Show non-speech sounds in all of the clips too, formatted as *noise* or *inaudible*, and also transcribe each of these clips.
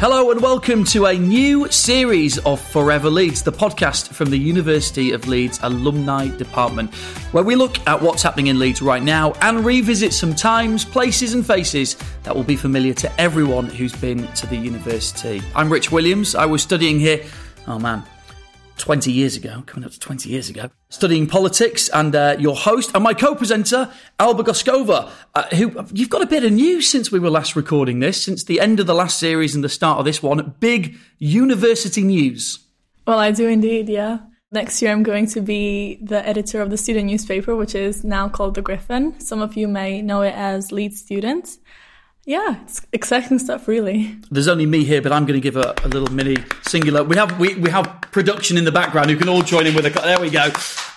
Hello and welcome to a new series of Forever Leeds, the podcast from the University of Leeds Alumni Department, where we look at what's happening in Leeds right now and revisit some times, places, and faces that will be familiar to everyone who's been to the university. I'm Rich Williams. I was studying here, oh man, 20 years ago, coming up to 20 years ago, studying politics, and uh, your host and my co-presenter, Alba Goskova, uh, who you've got a bit of news since we were last recording this, since the end of the last series and the start of this one. Big university news. Well, I do indeed, yeah. Next year, I'm going to be the editor of the student newspaper, which is now called The Griffin. Some of you may know it as Leeds Student. Yeah, it's exciting stuff, really. There's only me here, but I'm going to give a, a little mini singular. We have we, we have production in the background who can all join in with a. There we go.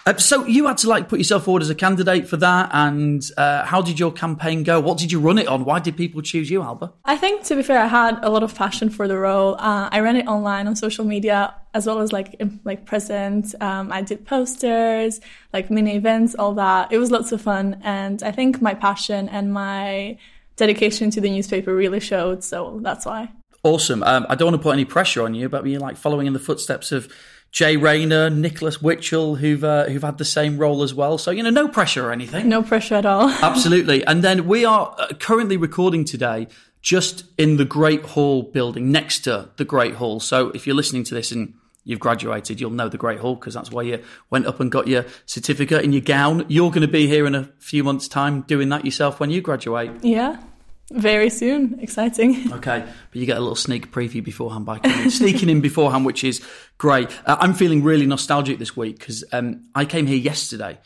Uh, so you had to like put yourself forward as a candidate for that, and uh, how did your campaign go? What did you run it on? Why did people choose you, Alba? I think, to be fair, I had a lot of passion for the role. Uh, I ran it online on social media as well as like like present. Um, I did posters, like mini events, all that. It was lots of fun, and I think my passion and my dedication to the newspaper really showed. So that's why. Awesome. Um, I don't want to put any pressure on you, but you're like following in the footsteps of Jay Rayner, Nicholas Witchell, who've uh, who've had the same role as well. So you know, no pressure or anything. No pressure at all. *laughs* Absolutely. And then we are uh, currently recording today just in the Great Hall building next to the Great Hall. So if you're listening to this and you've graduated, you'll know the Great Hall because that's why you went up and got your certificate in your gown. You're going to be here in a few months' time doing that yourself when you graduate. Yeah. Very soon. Exciting. *laughs* Okay. But you get a little sneak preview beforehand by sneaking in beforehand, which is great. Uh, I'm feeling really nostalgic this week because um, I came here yesterday,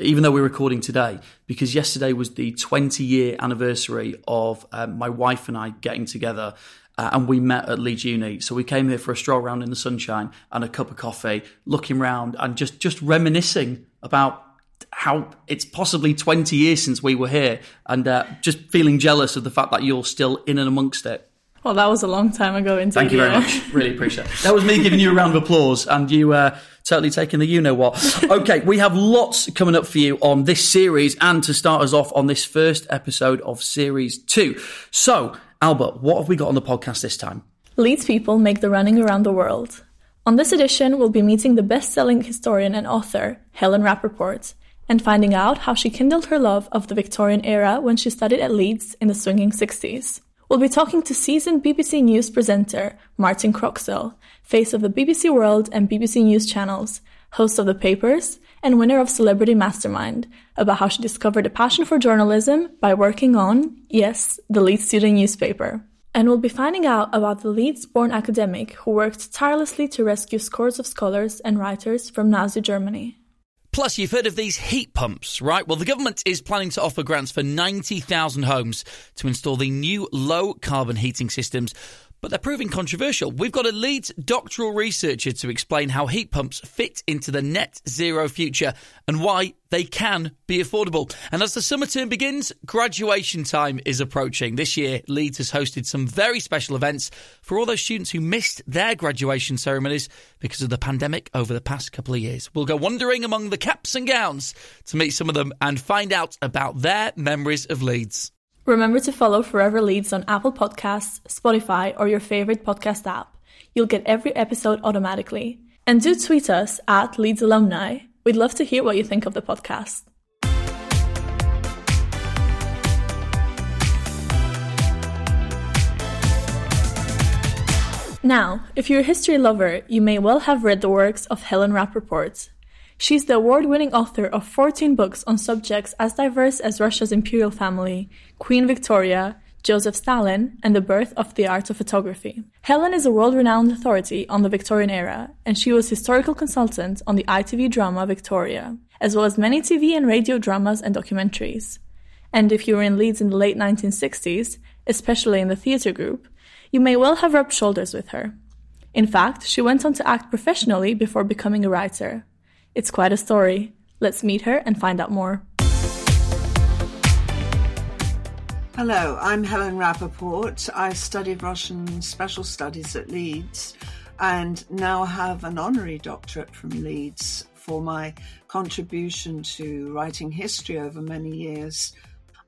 even though we're recording today, because yesterday was the 20 year anniversary of um, my wife and I getting together uh, and we met at Leeds Uni. So we came here for a stroll around in the sunshine and a cup of coffee, looking around and just just reminiscing about how it's possibly 20 years since we were here and uh, just feeling jealous of the fact that you're still in and amongst it. Well, that was a long time ago. Indeed, Thank you very much. Really appreciate it. That was me giving you a round of applause and you uh, totally taking the you know what. Okay, we have lots coming up for you on this series and to start us off on this first episode of series two. So, Alba, what have we got on the podcast this time? Leeds people make the running around the world. On this edition, we'll be meeting the best selling historian and author, Helen Rappaport, and finding out how she kindled her love of the Victorian era when she studied at Leeds in the swinging 60s. We'll be talking to seasoned BBC News presenter Martine Croxall, face of the BBC World and BBC News channels, host of The Papers, and winner of Celebrity Mastermind, about how she discovered a passion for journalism by working on, yes, the Leeds Student newspaper. And we'll be finding out about the Leeds born academic who worked tirelessly to rescue scores of scholars and writers from Nazi Germany. Plus, you've heard of these heat pumps, right? Well, the government is planning to offer grants for 90,000 homes to install the new low carbon heating systems but they're proving controversial. We've got a doctoral researcher to explain how heat pumps fit into the net zero future and why they can be affordable. And as the summer term begins, graduation time is approaching. This year, Leeds has hosted some very special events for all those students who missed their graduation ceremonies because of the pandemic over the past couple of years. We'll go wandering among the caps and gowns to meet some of them and find out about their memories of Leeds. Remember to follow Forever Leeds on Apple Podcasts, Spotify, or your favorite podcast app. You'll get every episode automatically. And do tweet us at Leeds Alumni. We'd love to hear what you think of the podcast. Now, if you're a history lover, you may well have read the works of Helen Rappaport, She's the award winning author of 14 books on subjects as diverse as Russia's imperial family, Queen Victoria, Joseph Stalin, and the birth of the art of photography. Helen is a world renowned authority on the Victorian era, and she was historical consultant on the ITV drama Victoria, as well as many TV and radio dramas and documentaries. And if you were in Leeds in the late 1960s, especially in the theatre group, you may well have rubbed shoulders with her. In fact, she went on to act professionally before becoming a writer. It's quite a story. Let's meet her and find out more. Hello, I'm Helen Rappaport. I studied Russian special studies at Leeds. and now have an honorary doctorate from Leeds for my contribution to writing history over many years.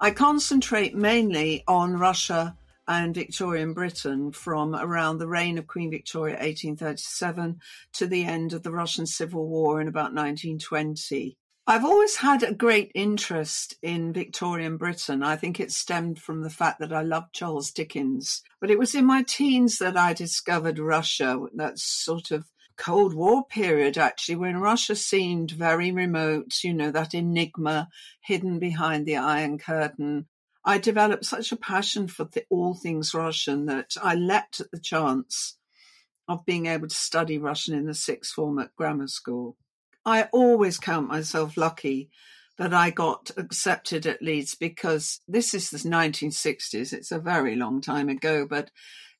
I concentrate mainly on Russia and Victorian Britain from around the reign of Queen Victoria 1837 to the end of the Russian Civil War in about 1920. I've always had a great interest in Victorian Britain. I think it stemmed from the fact that I loved Charles Dickens. But it was in my teens that I discovered Russia, that sort of Cold War period, actually, when Russia seemed very remote, you know, that enigma hidden behind the Iron Curtain. I developed such a passion for the, all things Russian that I leapt at the chance of being able to study Russian in the sixth form at grammar school. I always count myself lucky that I got accepted at Leeds because this is the 1960s. It's a very long time ago, but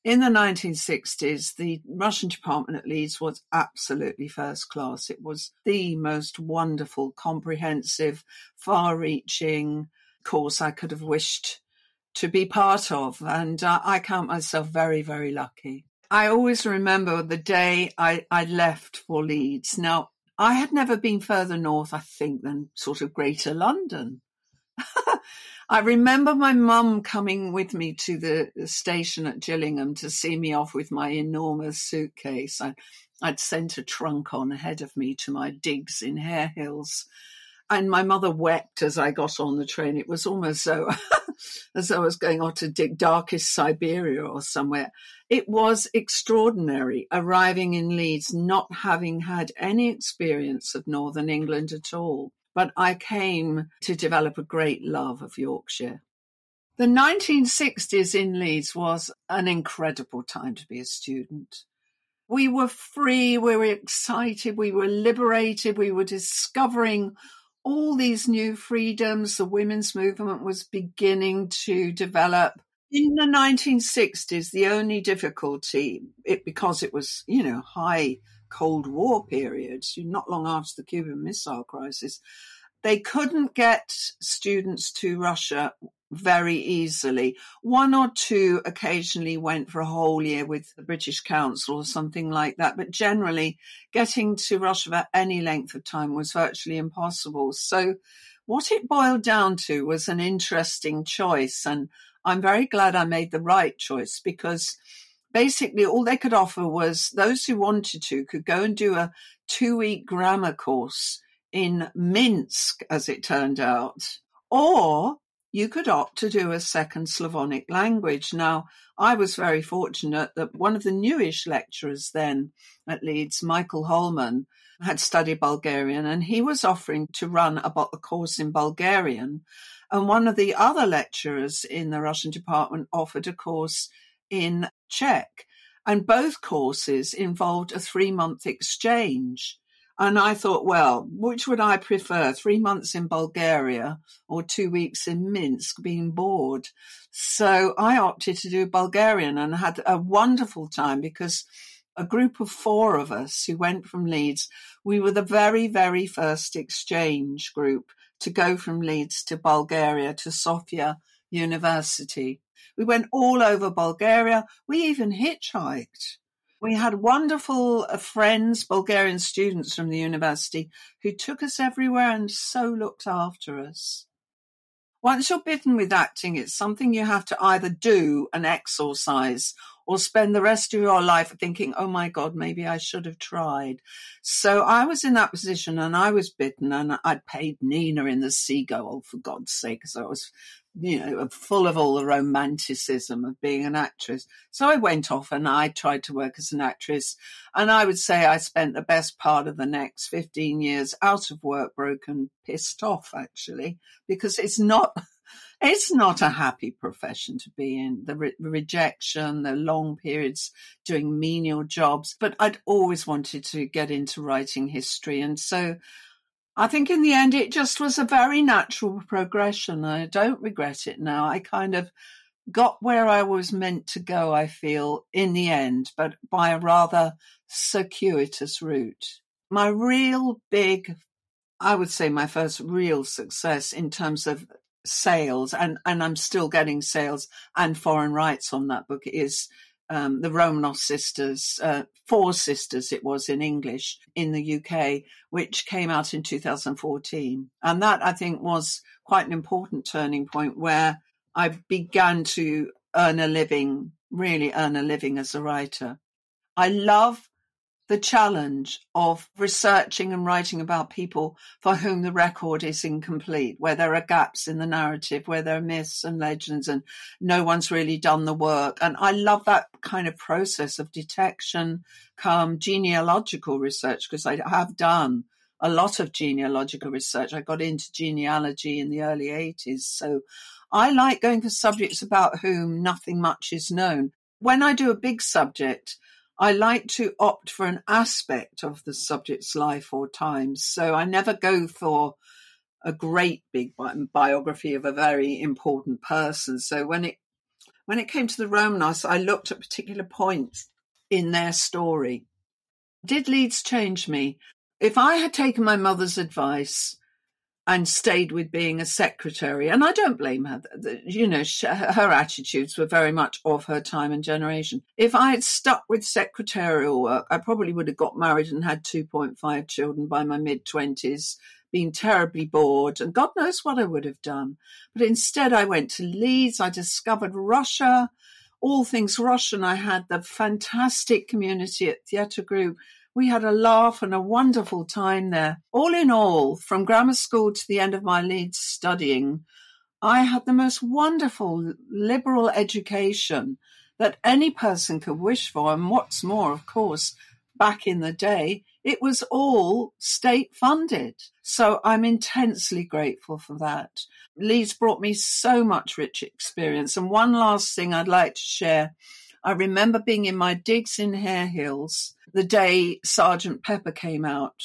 in the 1960s, the Russian department at Leeds was absolutely first class. It was the most wonderful, comprehensive, far reaching course I could have wished to be part of. And uh, I count myself very, very lucky. I always remember the day I, I left for Leeds. Now, I had never been further north, I think, than sort of Greater London. *laughs* I remember my mum coming with me to the station at Gillingham to see me off with my enormous suitcase. I, would sent a trunk on ahead of me to my digs in Hare Hills. And my mother wept as I got on the train. It was almost so *laughs* as though I was going off to dig darkest Siberia or somewhere. It was extraordinary arriving in Leeds, not having had any experience of Northern England at all. But I came to develop a great love of Yorkshire. The 1960s in Leeds was an incredible time to be a student. We were free, we were excited, we were liberated, we were discovering all these new freedoms. The women's movement was beginning to develop. In the 1960s, the only difficulty, it, because it was, you know, high Cold War periods, not long after the Cuban Missile Crisis, they couldn't get students to Russia very easily. One or two occasionally went for a whole year with the British Council or something like that, but generally getting to Russia for any length of time was virtually impossible. So what it boiled down to was an interesting choice. And I'm very glad I made the right choice because basically all they could offer was those who wanted to could go and do a two week grammar course in Minsk, as it turned out, or you could opt to do a second Slavonic language. Now, I was very fortunate that one of the newish lecturers then at Leeds, Michael Holman, had studied Bulgarian and he was offering to run a, a course in Bulgarian. And one of the other lecturers in the Russian department offered a course in Czech. And both courses involved a three month exchange. And I thought, well, which would I prefer? Three months in Bulgaria or two weeks in Minsk being bored? So I opted to do Bulgarian and had a wonderful time because a group of four of us who went from Leeds, we were the very, very first exchange group to go from Leeds to Bulgaria to Sofia University. We went all over Bulgaria. We even hitchhiked. We had wonderful uh, friends, Bulgarian students from the university, who took us everywhere and so looked after us. Once you're bitten with acting, it's something you have to either do an exorcise or spend the rest of your life thinking, oh my God, maybe I should have tried. So I was in that position and I was bitten and I'd paid Nina in the Seagull, for God's sake, because I was you know, full of all the romanticism of being an actress. So I went off and I tried to work as an actress. And I would say I spent the best part of the next 15 years out of work, broken, pissed off actually, because it's not, *laughs* it's not a happy profession to be in. The re- rejection, the long periods doing menial jobs, but I'd always wanted to get into writing history. And so I think in the end, it just was a very natural progression. I don't regret it now. I kind of got where I was meant to go, I feel, in the end, but by a rather circuitous route. My real big, I would say my first real success in terms of sales, and, and I'm still getting sales and foreign rights on that book is um, the Romanov sisters, uh, Four Sisters, it was in English in the UK, which came out in 2014. And that I think was quite an important turning point where I began to earn a living, really earn a living as a writer. I love the challenge of researching and writing about people for whom the record is incomplete, where there are gaps in the narrative, where there are myths and legends and no one's really done the work. And I love that kind of process of detection, come genealogical research, because I have done a lot of genealogical research. I got into genealogy in the early 80s. So I like going for subjects about whom nothing much is known. When I do a big subject, I like to opt for an aspect of the subject's life or times. So I never go for a great big biography of a very important person. So when it when it came to the Romanovs, I looked at particular points in their story. Did Leeds change me? If I had taken my mother's advice and stayed with being a secretary. And I don't blame her. You know, her attitudes were very much of her time and generation. If I had stuck with secretarial work, I probably would have got married and had 2.5 children by my mid 20s, been terribly bored, and God knows what I would have done. But instead, I went to Leeds. I discovered Russia, all things Russian. I had the fantastic community at Theatre Group we had a laugh and a wonderful time there. All in all, from grammar school to the end of my Leeds studying, I had the most wonderful liberal education that any person could wish for. And what's more, of course, back in the day, it was all state funded. So I'm intensely grateful for that. Leeds brought me so much rich experience. And one last thing I'd like to share I remember being in my digs in Hare Hills the day Sergeant Pepper came out,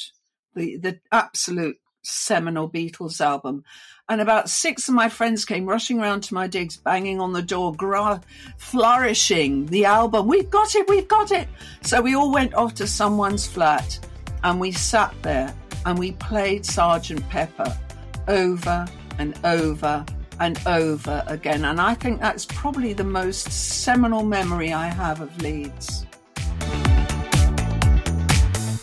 the, the absolute seminal Beatles album. And about six of my friends came rushing around to my digs, banging on the door, gra- flourishing the album. We've got it, we've got it. So we all went off to someone's flat and we sat there and we played Sergeant Pepper over and over and over again. And I think that's probably the most seminal memory I have of Leeds.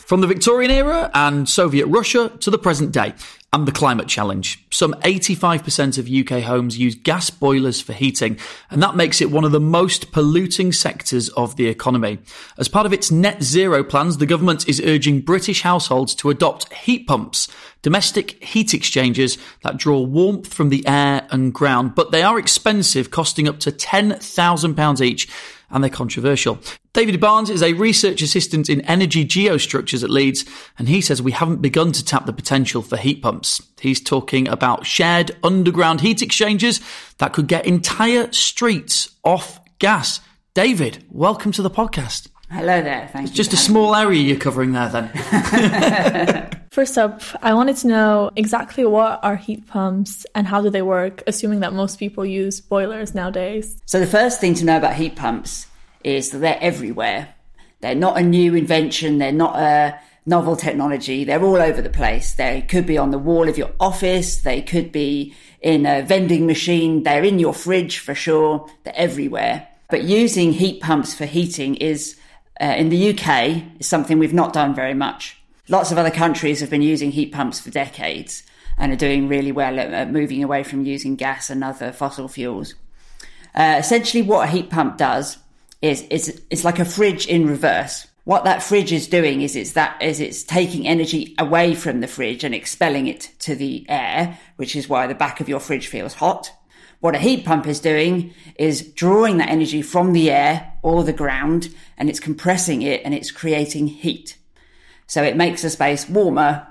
From the Victorian era and Soviet Russia to the present day, and the climate challenge. Some 85% of UK homes use gas boilers for heating, and that makes it one of the most polluting sectors of the economy. As part of its net zero plans, the government is urging British households to adopt heat pumps, domestic heat exchangers that draw warmth from the air and ground, but they are expensive, costing up to £10,000 each and they're controversial. David Barnes is a research assistant in energy geostructures at Leeds, and he says we haven't begun to tap the potential for heat pumps. He's talking about shared underground heat exchangers that could get entire streets off gas. David, welcome to the podcast. Hello there. Thank it's you. Just a small area you're covering there, then. *laughs* First up, I wanted to know exactly what are heat pumps and how do they work, assuming that most people use boilers nowadays. So, the first thing to know about heat pumps is that they're everywhere. They're not a new invention, they're not a novel technology, they're all over the place. They could be on the wall of your office, they could be in a vending machine, they're in your fridge for sure, they're everywhere. But using heat pumps for heating is uh, in the UK is something we've not done very much. Lots of other countries have been using heat pumps for decades and are doing really well at, at moving away from using gas and other fossil fuels. Uh, essentially, what a heat pump does is, is it's like a fridge in reverse. What that fridge is doing is it's that is it's taking energy away from the fridge and expelling it to the air, which is why the back of your fridge feels hot. What a heat pump is doing is drawing that energy from the air or the ground and it's compressing it and it's creating heat. So it makes the space warmer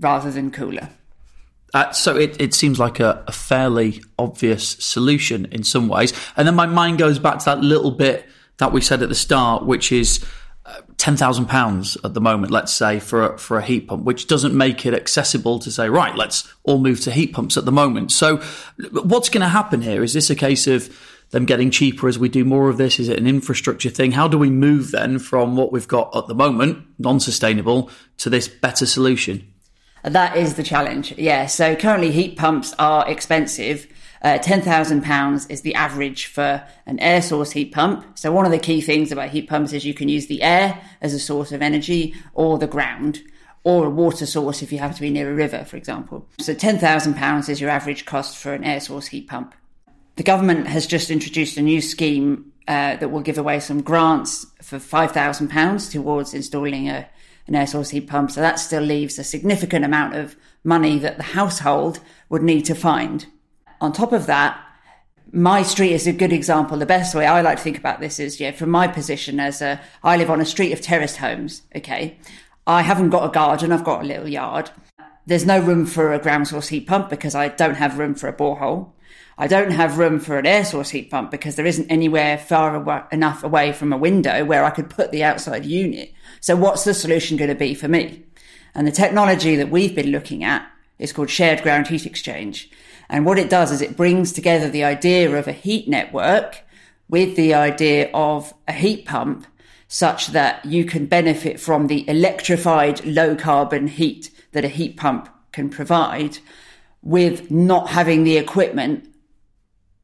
rather than cooler. Uh, so it, it seems like a, a, fairly obvious solution in some ways. And then my mind goes back to that little bit that we said at the start, which is ten thousand pounds at the moment, let's say for a, for a heat pump, which doesn't make it accessible to say right, let's all move to heat pumps at the moment. So, what's going to happen here? Is this a case of them getting cheaper as we do more of this? Is it an infrastructure thing? How do we move then from what we've got at the moment, non-sustainable, to this better solution? That is the challenge. Yeah. So currently, heat pumps are expensive Uh, £10,000 is the average for an air source heat pump. So one of the key things about heat pumps is you can use the air as a source of energy or the ground or a water source if you happen to be near a river, for example. So £10,000 is your average cost for an air source heat pump. The government has just introduced a new scheme uh, that will give away some grants for £5,000 towards installing a, an air source heat pump. So that still leaves a significant amount of money that the household would need to find. On top of that, my street is a good example. The best way I like to think about this is, yeah, from my position as a, I live on a street of terraced homes. Okay. I haven't got a garden. I've got a little yard. There's no room for a ground source heat pump because I don't have room for a borehole. I don't have room for an air source heat pump because there isn't anywhere far away, enough away from a window where I could put the outside unit. So what's the solution going to be for me? And the technology that we've been looking at is called shared ground heat exchange. And what it does is it brings together the idea of a heat network with the idea of a heat pump such that you can benefit from the electrified low carbon heat that a heat pump can provide with not having the equipment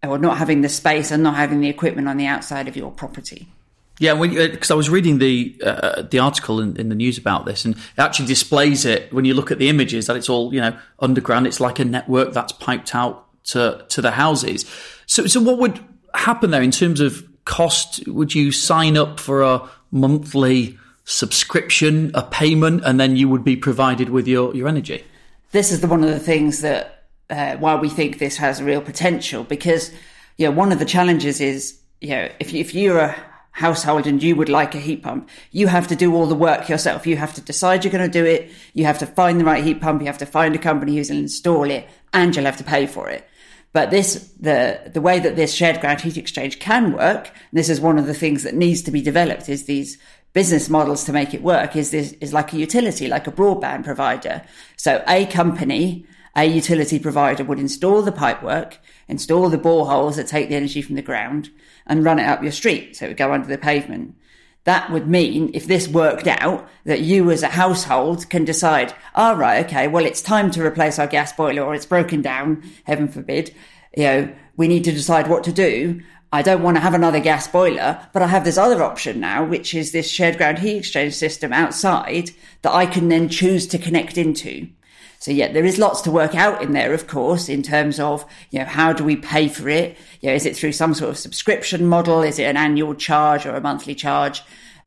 or not having the space and not having the equipment on the outside of your property. Yeah, because uh, I was reading the uh, the article in, in, the news about this, and it actually displays it when you look at the images that it's all you know underground. It's like a network that's piped out to to the houses. So, so what would happen there in terms of cost? Would you sign up for a monthly subscription, a payment, and then you would be provided with your your energy? This is the, one of the things that uh, why we think this has real potential because you know one of the challenges is you know if if you're a household and you would like a heat pump. You have to do all the work yourself. You have to decide you're going to do it. You have to find the right heat pump. You have to find a company who's going to install it and you'll have to pay for it. But this the the way that this shared ground heat exchange can work this is one of the things that needs to be developed is these business models to make it work is this is like a utility like a broadband provider. So a company a utility provider would install the pipework, install the boreholes that take the energy from the ground and run it up your street. So it would go under the pavement. That would mean if this worked out that you as a household can decide, all right, okay, well, it's time to replace our gas boiler or it's broken down, heaven forbid. You know, we need to decide what to do. I don't want to have another gas boiler, but I have this other option now, which is this shared ground heat exchange system outside that I can then choose to connect into. So yeah, there is lots to work out in there, of course, in terms of, you know, how do we pay for it? You know, is it through some sort of subscription model? Is it an annual charge or a monthly charge?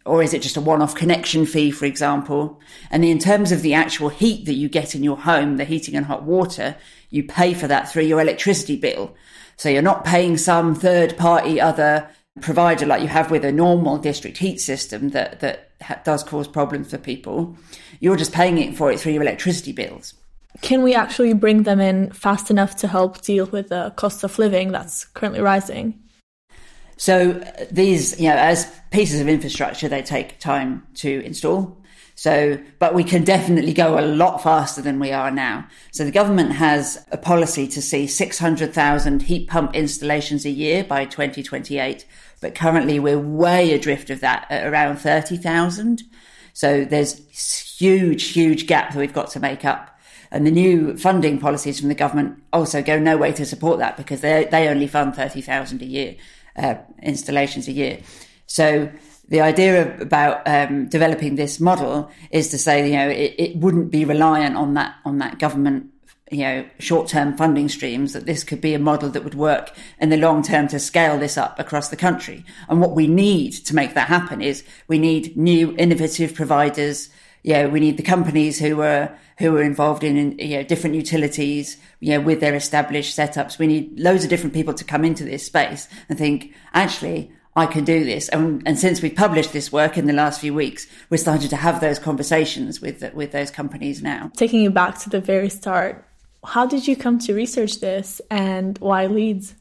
Or is it just a one-off connection fee, for example? And in terms of the actual heat that you get in your home, the heating and hot water, you pay for that through your electricity bill. So you're not paying some third party other provider like you have with a normal district heat system that, that does cause problems for people. You're just paying it for it through your electricity bills can we actually bring them in fast enough to help deal with the cost of living that's currently rising? So uh, these, you know, as pieces of infrastructure, they take time to install. So, but we can definitely go a lot faster than we are now. So the government has a policy to see 600,000 heat pump installations a year by 2028. But currently we're way adrift of that at around 30,000. So there's huge, huge gap that we've got to make up. And the new funding policies from the government also go no way to support that because they they only fund thirty thousand a year uh, installations a year. So the idea of, about um, developing this model is to say, you know, it, it wouldn't be reliant on that on that government you know, short term funding streams, that this could be a model that would work in the long term to scale this up across the country. And what we need to make that happen is we need new innovative providers you know, we need the companies who are who are involved in, you know different utilities, you know, with their established setups. We need loads of different people to come into this space and think, actually, I can do this. And, and since we published this work in the last few weeks, we're starting to have those conversations with with those companies now. Taking you back to the very start, how did you come to research this, and why Leeds?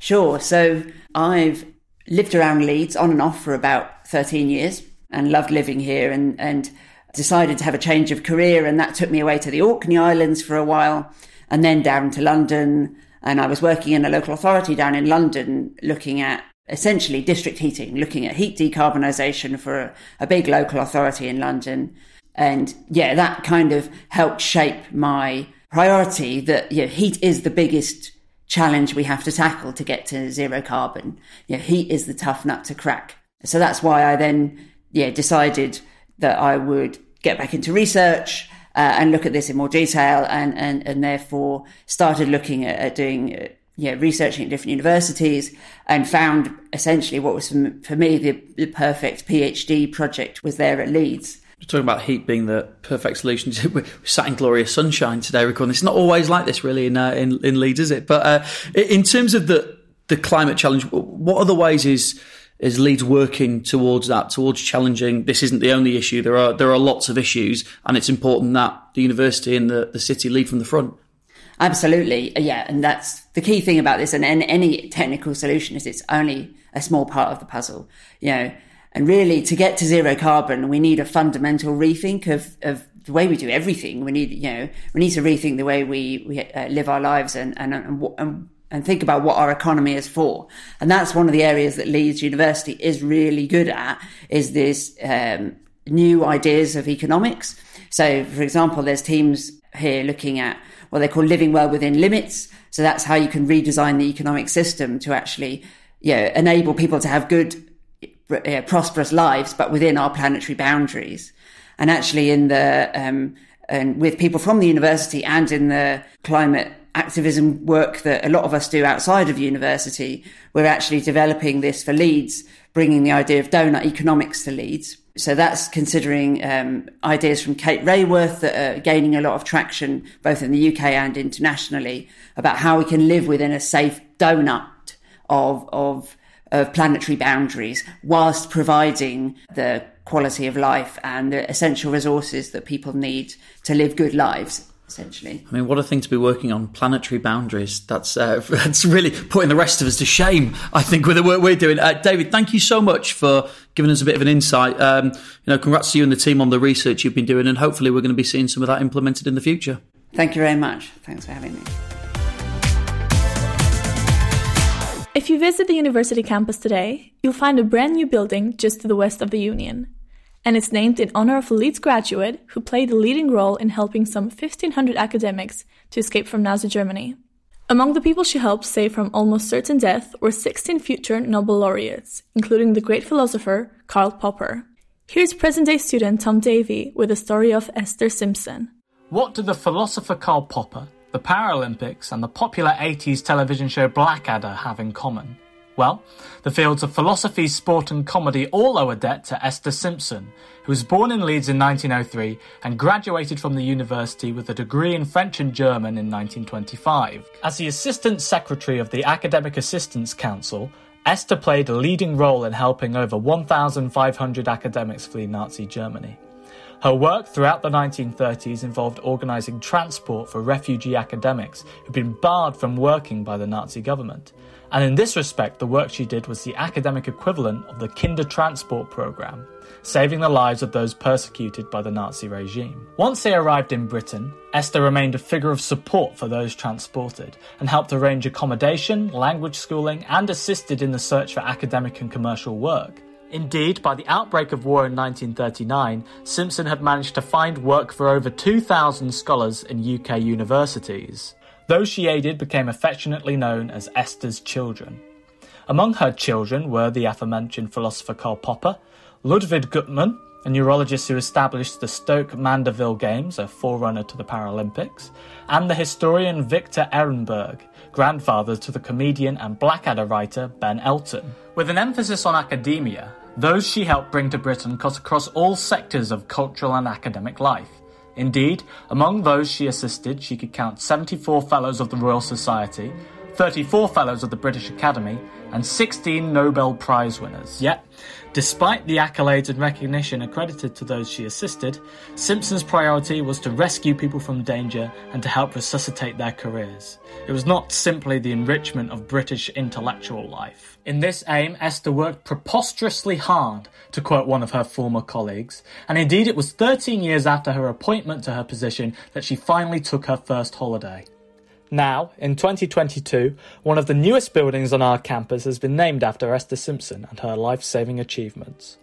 Sure. So I've lived around Leeds on and off for about 13 years and loved living here and and decided to have a change of career, and that took me away to the Orkney Islands for a while, and then down to London. And I was working in a local authority down in London, looking at essentially district heating, looking at heat decarbonisation for a, a big local authority in London. And yeah, that kind of helped shape my priority that you know, heat is the biggest challenge we have to tackle to get to zero carbon. You know, heat is the tough nut to crack. So that's why I then, yeah, decided that I would get back into research uh, and look at this in more detail and, and, and therefore started looking at, at doing, uh, yeah, researching at different universities and found essentially what was for me the, the perfect PhD project was there at Leeds. We're talking about heat being the perfect solution. *laughs* We're sat in glorious sunshine today recording. It's not always like this, really, in uh, in, in Leeds, is it? But uh, in terms of the the climate challenge, what other ways is is Leeds working towards that, towards challenging? This isn't the only issue. There are there are lots of issues, and it's important that the university and the, the city lead from the front. Absolutely, yeah, and that's the key thing about this. And, and any technical solution is it's only a small part of the puzzle. You know, and really, to get to zero carbon, we need a fundamental rethink of, of the way we do everything. We need, you know, we need to rethink the way we, we uh, live our lives and, and, and, and think about what our economy is for. And that's one of the areas that Leeds University is really good at is this, um, new ideas of economics. So, for example, there's teams here looking at what they call living well within limits. So that's how you can redesign the economic system to actually, you know, enable people to have good uh, prosperous lives, but within our planetary boundaries. And actually, in the um, and with people from the university and in the climate activism work that a lot of us do outside of university, we're actually developing this for Leeds, bringing the idea of donut economics to Leeds. So that's considering um, ideas from Kate Raworth that are gaining a lot of traction both in the UK and internationally about how we can live within a safe donut of of of planetary boundaries whilst providing the quality of life and the essential resources that people need to live good lives essentially. I mean, what a thing to be working on planetary boundaries. That's uh, *laughs* that's really putting the rest of us to shame. I think with the work we're doing. Uh, David, thank you so much for giving us a bit of an insight. Um, you know, congrats to you and the team on the research you've been doing, and hopefully we're going to be seeing some of that implemented in the future. Thank you very much. Thanks for having me. If you visit the university campus today, you'll find a brand new building just to the west of the Union. And it's named in honor of a Leeds graduate who played a leading role in helping some 1500 academics to escape from Nazi Germany. Among the people she helped save from almost certain death were 16 future Nobel laureates, including the great philosopher Karl Popper. Here's present day student Tom Davey with the story of Esther Simpson. What did the philosopher Karl Popper the Paralympics, and the popular 80s television show Blackadder have in common? Well, the fields of philosophy, sport, and comedy all owe a debt to Esther Simpson, who was born in Leeds in 1903 and graduated from the university with a degree in French and German in 1925. As the Assistant Secretary of the Academic Assistance Council, Esther played a leading role in helping over 1,500 academics flee Nazi Germany. Her work throughout the 1930s involved organising transport for refugee academics who'd been barred from working by the Nazi government. And in this respect, the work she did was the academic equivalent of the Kindertransport program, saving the lives of those persecuted by the Nazi regime. Once they arrived in Britain, Esther remained a figure of support for those transported and helped arrange accommodation, language schooling, and assisted in the search for academic and commercial work. Indeed, by the outbreak of war in 1939, Simpson had managed to find work for over 2,000 scholars in UK universities. Those she aided became affectionately known as Esther's children. Among her children were the aforementioned philosopher Karl Popper, Ludwig Guttmann, a neurologist who established the Stoke Mandeville Games, a forerunner to the Paralympics, and the historian Victor Ehrenberg, grandfather to the comedian and Blackadder writer Ben Elton. With an emphasis on academia, those she helped bring to Britain cut across all sectors of cultural and academic life. Indeed, among those she assisted, she could count 74 Fellows of the Royal Society, 34 Fellows of the British Academy, and 16 Nobel Prize winners. Yet, despite the accolades and recognition accredited to those she assisted, Simpson's priority was to rescue people from danger and to help resuscitate their careers. It was not simply the enrichment of British intellectual life. In this aim, Esther worked preposterously hard, to quote one of her former colleagues, and indeed it was 13 years after her appointment to her position that she finally took her first holiday. Now, in 2022, one of the newest buildings on our campus has been named after Esther Simpson and her life saving achievements.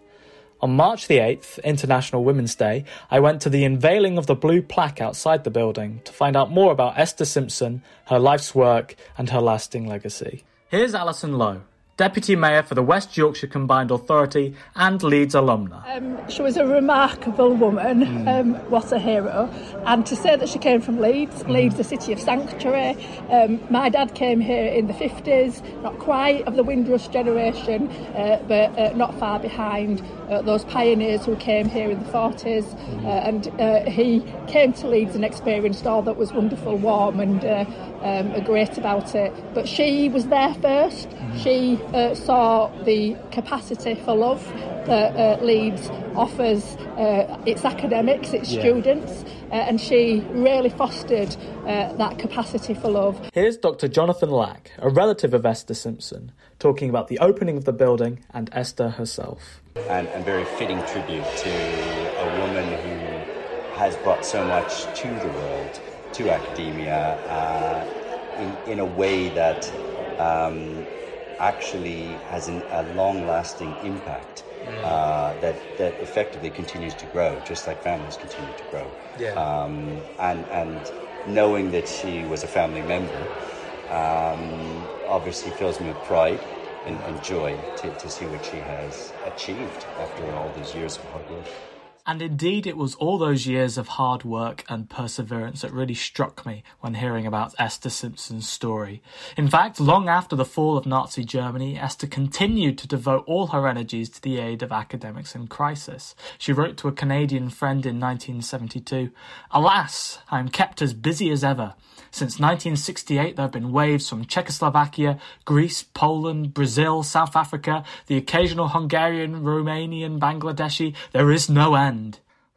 On March the 8th, International Women's Day, I went to the unveiling of the blue plaque outside the building to find out more about Esther Simpson, her life's work, and her lasting legacy. Here's Alison Lowe, Deputy Mayor for the West Yorkshire Combined Authority and Leeds alumna. Um, she was a remarkable woman, mm. um, what a hero. And to say that she came from Leeds, mm. Leeds, the city of sanctuary. Um, my dad came here in the 50s, not quite of the Windrush generation, uh, but uh, not far behind uh, those pioneers who came here in the 40s. Mm. and uh, he came to Leeds and experienced all that was wonderful, warm, and um, great about it. But she was there 1st mm-hmm. She uh, saw the capacity for love that uh, Leeds offers uh, its academics, its yeah. students, uh, and she really fostered uh, that capacity for love. Here's Dr. Jonathan Lack, a relative of Esther Simpson, talking about the opening of the building and Esther herself. And, and very fitting tribute to a woman who has brought so much to the world to academia uh, in, in a way that um, actually has an, a long lasting impact. Mm. Uh, that that effectively continues to grow, just like families continue to grow. Yeah. Um, and and knowing that she was a family member, um, obviously fills me with pride and, and joy to, to see what she has achieved after all these years of hard work. And indeed, it was all those years of hard work and perseverance that really struck me when hearing about Esther Simpson's story. In fact, long after the fall of Nazi Germany, Esther continued to devote all her energies to the aid of academics in crisis. She wrote to a Canadian friend in 1972 Alas, I am kept as busy as ever. Since 1968, there have been waves from Czechoslovakia, Greece, Poland, Brazil, South Africa, the occasional Hungarian, Romanian, Bangladeshi. There is no end.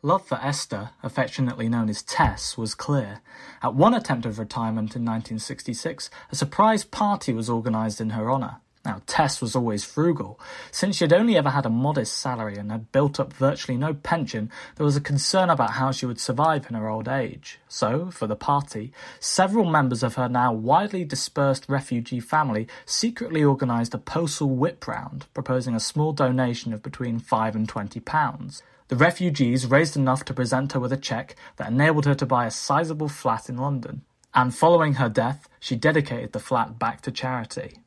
Love for Esther, affectionately known as Tess, was clear. At one attempt of retirement in 1966, a surprise party was organised in her honour. Now, Tess was always frugal. Since she had only ever had a modest salary and had built up virtually no pension, there was a concern about how she would survive in her old age. So, for the party, several members of her now widely dispersed refugee family secretly organised a postal whip round, proposing a small donation of between five and twenty pounds. The refugees raised enough to present her with a cheque that enabled her to buy a sizable flat in London. And following her death, she dedicated the flat back to charity.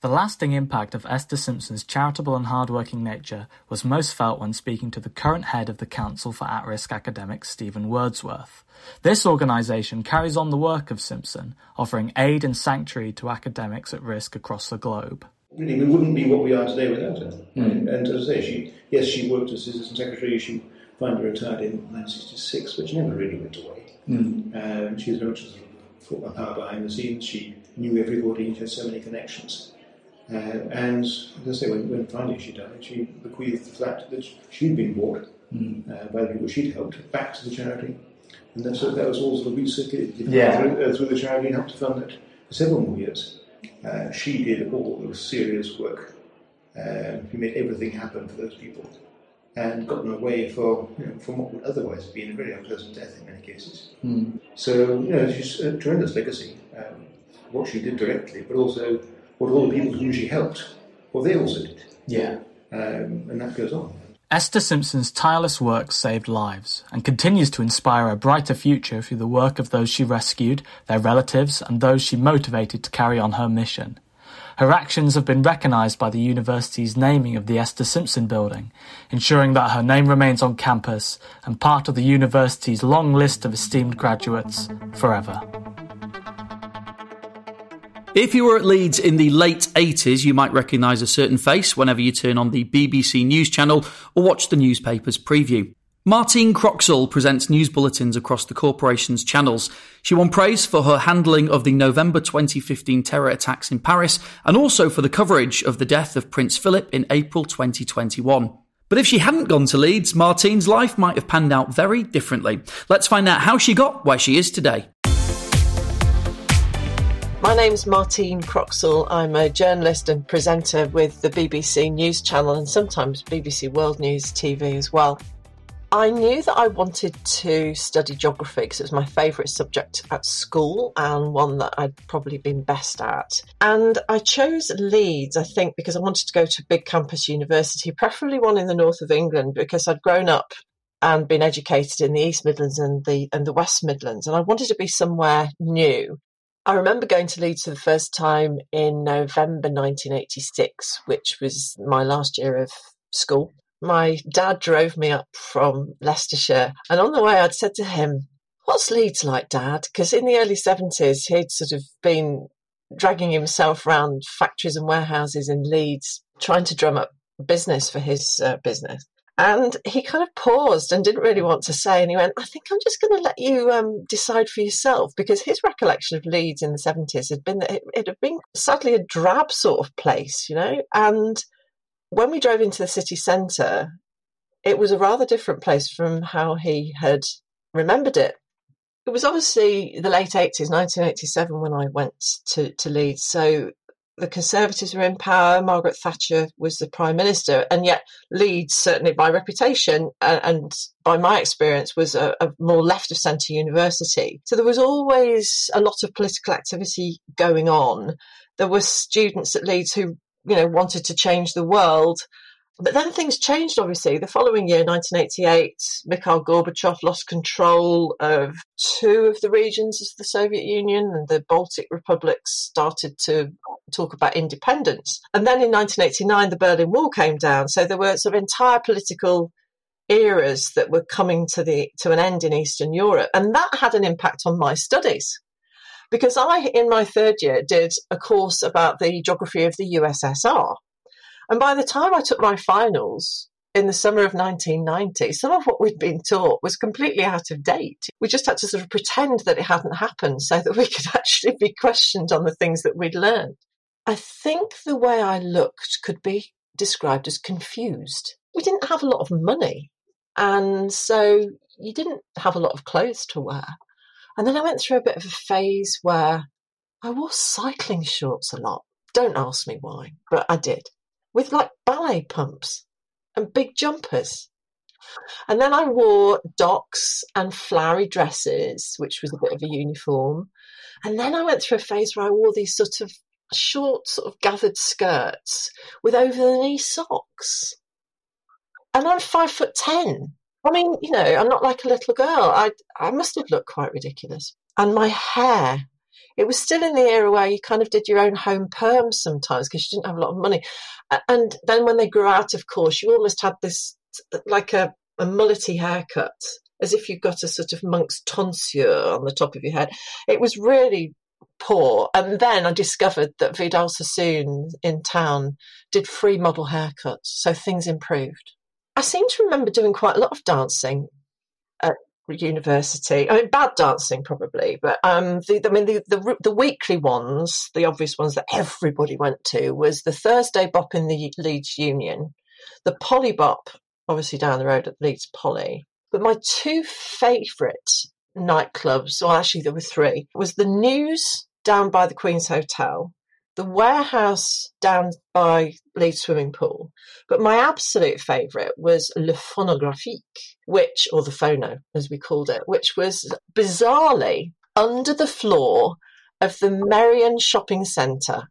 The lasting impact of Esther Simpson's charitable and hard-working nature was most felt when speaking to the current head of the Council for At-Risk Academics, Stephen Wordsworth. This organisation carries on the work of Simpson, offering aid and sanctuary to academics at risk across the globe. Really, we wouldn't be what we are today without her. Mm. And as I say, she, yes, she worked as assistant secretary. She finally retired in 1966, but she never really went away. Mm. Um, she was very much a power behind the scenes. She knew everybody. She had so many connections. Uh, and as I say, when, when finally she died, she bequeathed the flat that she'd been bought mm. uh, by the people she'd helped back to the charity. And that, so that was all sort of recirculated yeah. through, uh, through, the charity and helped to fund it for several more years. Uh, she did all the serious work. Um, she made everything happen for those people and got them away for, you know, from what would otherwise have been a very unpleasant death in many cases. Mm. So, you know, she's a tremendous legacy. Um, what she did directly, but also what all the people whom she helped, well, they also did. Yeah. Um, and that goes on. Esther Simpson's tireless work saved lives and continues to inspire a brighter future through the work of those she rescued, their relatives, and those she motivated to carry on her mission. Her actions have been recognised by the university's naming of the Esther Simpson Building, ensuring that her name remains on campus and part of the university's long list of esteemed graduates forever. If you were at Leeds in the late 80s, you might recognise a certain face whenever you turn on the BBC News channel or watch the newspaper's preview. Martine Croxall presents news bulletins across the corporation's channels. She won praise for her handling of the November 2015 terror attacks in Paris and also for the coverage of the death of Prince Philip in April 2021. But if she hadn't gone to Leeds, Martine's life might have panned out very differently. Let's find out how she got where she is today. My name's Martine Croxall. I'm a journalist and presenter with the BBC News Channel and sometimes BBC World News TV as well. I knew that I wanted to study geography because it was my favourite subject at school and one that I'd probably been best at. And I chose Leeds, I think, because I wanted to go to a big campus university, preferably one in the north of England, because I'd grown up and been educated in the East Midlands and the and the West Midlands, and I wanted to be somewhere new. I remember going to Leeds for the first time in November 1986, which was my last year of school. My dad drove me up from Leicestershire, and on the way, I'd said to him, What's Leeds like, Dad? Because in the early 70s, he'd sort of been dragging himself around factories and warehouses in Leeds, trying to drum up business for his uh, business. And he kind of paused and didn't really want to say. And he went, I think I'm just going to let you um, decide for yourself because his recollection of Leeds in the 70s had been that it, it, had been sadly a drab sort of place, you know. And when we drove into the city centre, it was a rather different place from how he had remembered it. It was obviously the late 80s, 1987, when I went to, to Leeds. So the Conservatives were in power, Margaret Thatcher was the Prime Minister, and yet Leeds, certainly by reputation and, and by my experience, was a, a more left of centre university. So there was always a lot of political activity going on. There were students at Leeds who, you know, wanted to change the world but then things changed, obviously. The following year, 1988, Mikhail Gorbachev lost control of two of the regions of the Soviet Union, and the Baltic republics started to talk about independence. And then in 1989, the Berlin Wall came down. So there were sort of entire political eras that were coming to the to an end in Eastern Europe, and that had an impact on my studies because I, in my third year, did a course about the geography of the USSR. And by the time I took my finals in the summer of 1990, some of what we'd been taught was completely out of date. We just had to sort of pretend that it hadn't happened so that we could *laughs* actually be questioned on the things that we'd learned. I think the way I looked could be described as confused. We didn't have a lot of money, and so you didn't have a lot of clothes to wear. And then I went through a bit of a phase where I wore cycling shorts a lot. Don't ask me why, but I did with like ballet pumps and big jumpers. And then I wore Docs and flowery dresses, which was a bit of a uniform. And then I went through a phase where I wore these sort of short, sort of gathered skirts with over the knee socks. And I'm five foot ten. I mean, you know, I'm not like a little girl. I I must have looked quite ridiculous. And my hair it was still in the era where you kind of did your own home perms sometimes because you didn't have a lot of money. And then when they grew out, of course, you almost had this uh, like a, a mullety haircut, as if you got a sort of monk's tonsure on the top of your head. It was really poor. And then I discovered that Vidal Sassoon in town did free model haircuts, so things improved. I seem to remember doing quite a lot of dancing university. I mean, bad dancing probably, but um, the, I mean, the, the, the weekly ones, the obvious ones that everybody went to, was the Thursday Bop in the Leeds Union, the Poly Bop, obviously down the road at Leeds Poly. But my two favourite nightclubs, well, actually there were three, was the News down by the Queen's Hotel the warehouse down by Leeds swimming pool. But my absolute favourite was Le Phonographique, which, or the phono as we called it, which was bizarrely under the floor of the Merrion Shopping Centre.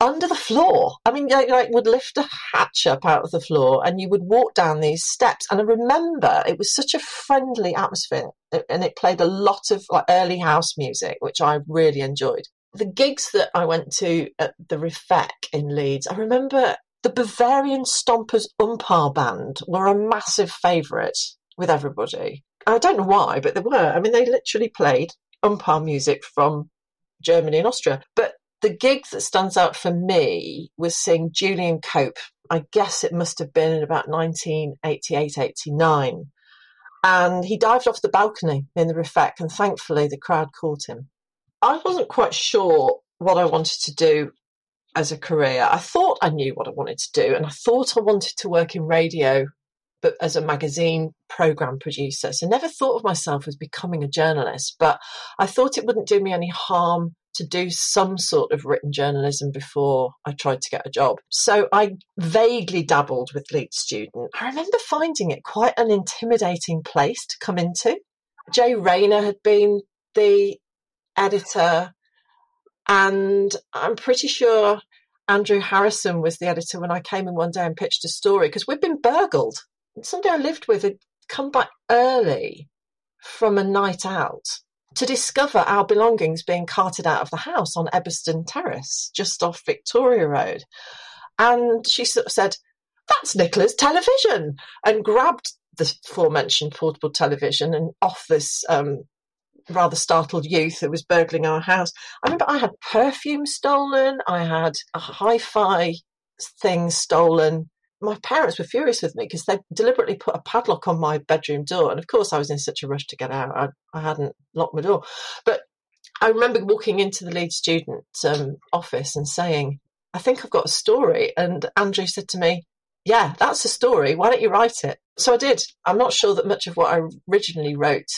Under the floor. I mean, like, like would lift a hatch up out of the floor and you would walk down these steps. And I remember it was such a friendly atmosphere and it played a lot of like early house music, which I really enjoyed the gigs that I went to at the Refec in Leeds, I remember the Bavarian Stompers Oompah Band were a massive favourite with everybody. I don't know why, but they were. I mean, they literally played oompah music from Germany and Austria. But the gig that stands out for me was seeing Julian Cope. I guess it must have been in about 1988, 89. And he dived off the balcony in the Refec, and thankfully the crowd caught him. I wasn't quite sure what I wanted to do as a career. I thought I knew what I wanted to do, and I thought I wanted to work in radio, but as a magazine program producer. So never thought of myself as becoming a journalist, but I thought it wouldn't do me any harm to do some sort of written journalism before I tried to get a job. So I vaguely dabbled with Leeds Student. I remember finding it quite an intimidating place to come into. Jay Rayner had been the editor, and I'm pretty sure Andrew Harrison was the editor when I came in one day and pitched a story because we'd been burgled. Somebody I lived with had come back early from a night out to discover our belongings being carted out of the house on Ebberston Terrace, just off Victoria Road. And she sort of said, That's Nicola's television, and grabbed the aforementioned portable television and off this um, rather startled youth who was burgling our house. I remember I had perfume stolen, I had a hi fi thing stolen. My parents were furious with me because they deliberately put a padlock on my bedroom door. And of course, I was in such a rush to get out, I, I hadn't locked my door. But I remember walking into the Leeds Student um, office and saying, I think I've got a story. And Andrew said to me, Yeah, that's a story. Why don't you write it? So I did. I'm not sure that much of what I originally wrote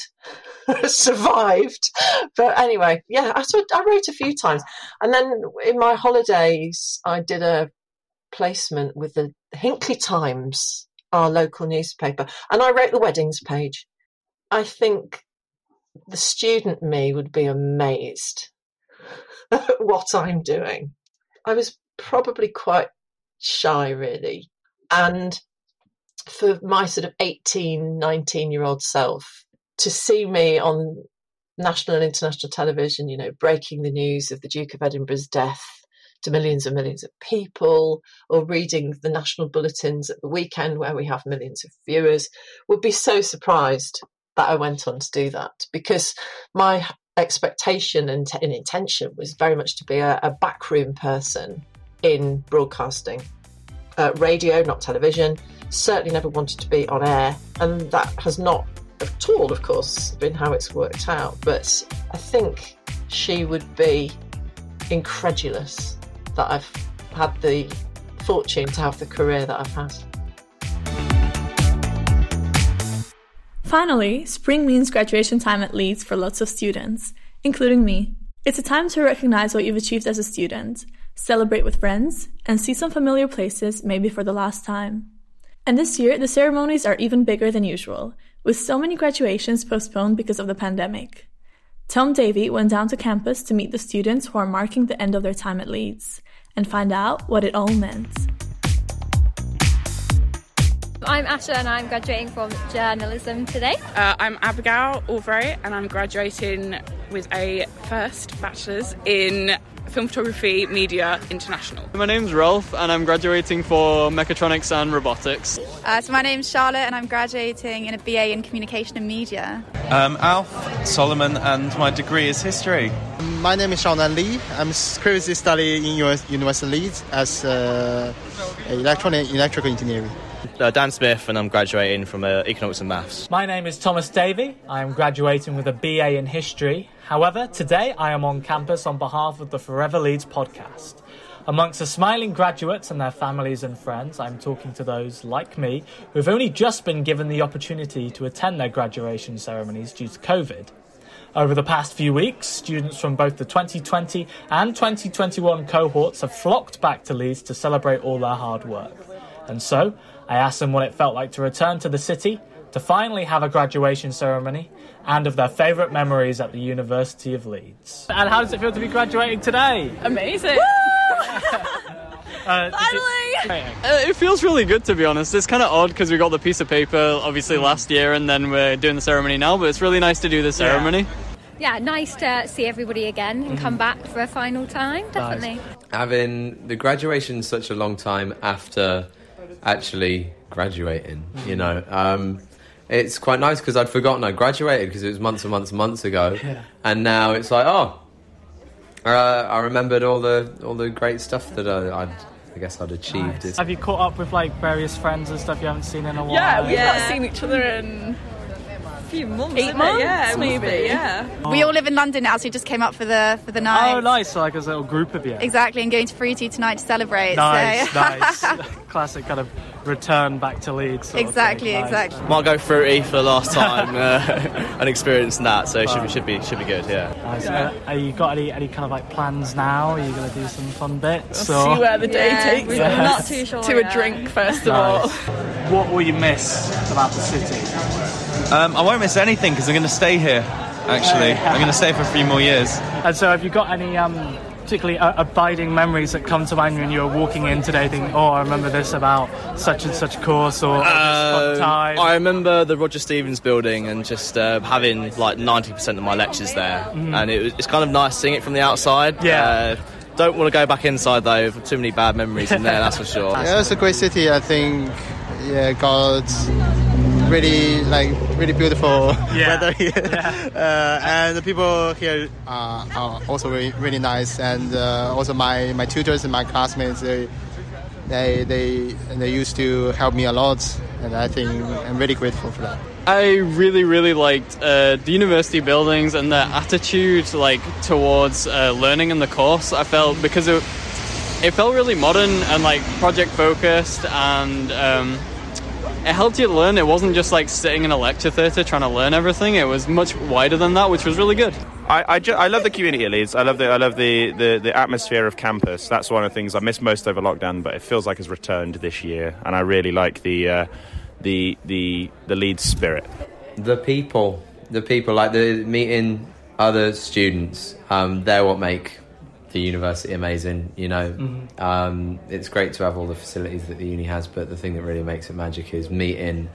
*laughs* survived. But anyway, yeah, I, so I wrote a few times. And then in my holidays, I did a placement with the Hinckley Times, our local newspaper, and I wrote the weddings page. I think the student me would be amazed *laughs* at what I'm doing. I was probably quite shy, really. And for my sort of 18, 19 year old self to see me on national and international television, you know, breaking the news of the Duke of Edinburgh's death to millions and millions of people, or reading the national bulletins at the weekend where we have millions of viewers, would be so surprised that I went on to do that because my expectation and, and intention was very much to be a, a backroom person in broadcasting, uh, radio, not television. Certainly never wanted to be on air, and that has not at all, of course, been how it's worked out. But I think she would be incredulous that I've had the fortune to have the career that I've had. Finally, spring means graduation time at Leeds for lots of students, including me. It's a time to recognize what you've achieved as a student, celebrate with friends, and see some familiar places maybe for the last time. And this year, the ceremonies are even bigger than usual, with so many graduations postponed because of the pandemic. Tom Davey went down to campus to meet the students who are marking the end of their time at Leeds and find out what it all meant. I'm Asha and I'm graduating from journalism today. Uh, I'm Abigail Albright and I'm graduating with a first bachelor's in film photography media international. My name's Rolf and I'm graduating for mechatronics and robotics. Uh, so my name's Charlotte and I'm graduating in a BA in communication and media. I'm Alf Solomon and my degree is history. My name is Shaonan Li. I'm previously studying in University of Leeds as uh, electronic electrical engineering. *laughs* Uh, Dan Smith, and I'm graduating from uh, Economics and Maths. My name is Thomas Davey. I am graduating with a BA in History. However, today I am on campus on behalf of the Forever Leeds podcast. Amongst the smiling graduates and their families and friends, I'm talking to those like me who have only just been given the opportunity to attend their graduation ceremonies due to COVID. Over the past few weeks, students from both the 2020 and 2021 cohorts have flocked back to Leeds to celebrate all their hard work. And so, I asked them what it felt like to return to the city, to finally have a graduation ceremony, and of their favourite memories at the University of Leeds. And how does it feel to be graduating today? Amazing! *laughs* Uh, Finally! Uh, it feels really good to be honest. It's kind of odd because we got the piece of paper obviously last year and then we're doing the ceremony now, but it's really nice to do the ceremony. Yeah, nice to see everybody again and come back for a final time, definitely. Having the graduation such a long time after actually graduating, you know. Um, it's quite nice because I'd forgotten I graduated because it was months and months and months ago, Yeah. and now it's like, oh, uh, I remembered all the all the great stuff that I, I'd, I guess I'd achieved. It's- Have you caught up with like various friends and stuff you haven't seen in a while? Yeah, we've not seen each other in a few months. Eight isn't it? months, yeah, it maybe. be, yeah. We all live in London now, so we just came up for the for the oh, night. Oh, nice! So, like as a little group of you. Exactly, and going to Fruity tonight to celebrate. Nice, so. *laughs* nice. Classic kind of return back to Leeds. sort Exactly. Nice. exactly. Might go fruity for the last time uh, *laughs* and experience that, so it should be, should be should be good. Yeah. Nice. Uh, are you got any, any kind of like plans now? Are you going to do some fun bits? See where the day Yeah, takes we're us. not too sure To a drink, first of all. What will you miss about the city? Um, I won't miss anything because I'm going to stay here. Actually, I'm going to stay for a few more years. And so, have you got any um, particularly uh, abiding memories that come to mind when you were walking in today, thinking, "Oh, I remember this about such and such course," or, or this Um, time? I remember the Roger Stevens building and just uh, having like 90% of my lectures there, Mhm. and it was, it's kind of nice seeing it from the outside. Yeah. Uh, don't want to go back inside though. Too many bad memories in there, that's for sure. *laughs* Yeah, it's a great city. I think. Yeah, got really like really beautiful Yeah. *laughs* weather here, uh, and the people here are, are also really, really nice. And uh, also my, my tutors and my classmates, they they they they used to help me a lot, and I think I'm really grateful for that. I really, really liked uh, the university buildings and their attitude, like towards uh, learning in the course. I felt because it, it felt really modern and like project focused, and um, it helped you learn. It wasn't just like sitting in a lecture theatre trying to learn everything. It was much wider than that, which was really good. I, I, ju- I love the community at Leeds. I love the I love the, the, the atmosphere of campus. That's one of the things I miss most over lockdown, but it feels like it's returned this year, and I really like the uh, the the the Leeds spirit. The people, the people, like the meeting other students, um, they're what make the university amazing. You know, Mhm. um, it's great to have all the facilities that the uni has, but the thing that really makes it magic is meeting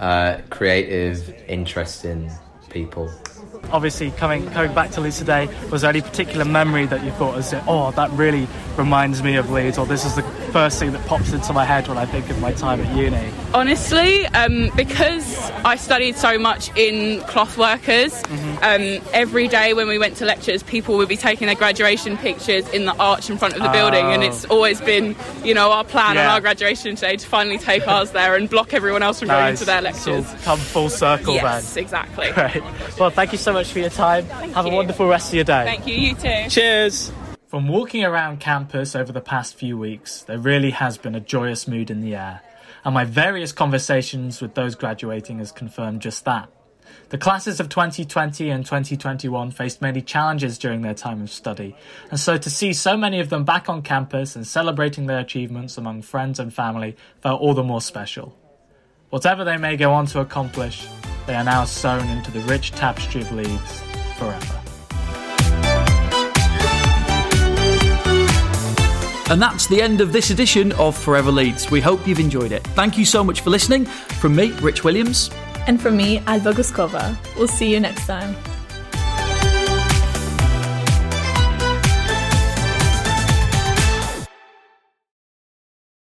uh, creative, interesting people. Obviously, coming coming back to Leeds today, was there any particular memory that you thought was, "Oh, that really reminds me of Leeds," or "This is the first thing that pops into my head when I think of my time at uni"? Honestly, um, because I studied so much in Clothworkers, um, every day when we went to lectures, people would be taking their graduation pictures in the arch in front of the building, and Oh. it's always been, you know, our plan on our graduation day to finally take ours there and block everyone else from going to their lectures. come full circle Yes, then. exactly. Great. Well, thank you so much for your time. Have a wonderful rest of your day. Thank you. You too. Cheers. From walking around campus over the past few weeks, there really has been a joyous mood in the air, and my various conversations with those graduating has confirmed just that. The classes of 2020 and 2021 faced many challenges during their time of study, and so to see so many of them back on campus and celebrating their achievements among friends and family felt all the more special. Whatever they may go on to accomplish, they are now sewn into the rich tapestry of Leeds forever. And that's the end of this edition of Forever Leeds. We hope you've enjoyed it. Thank you so much for listening. From me, Rich Williams. And from me, Alba Guskova. We'll see you next time.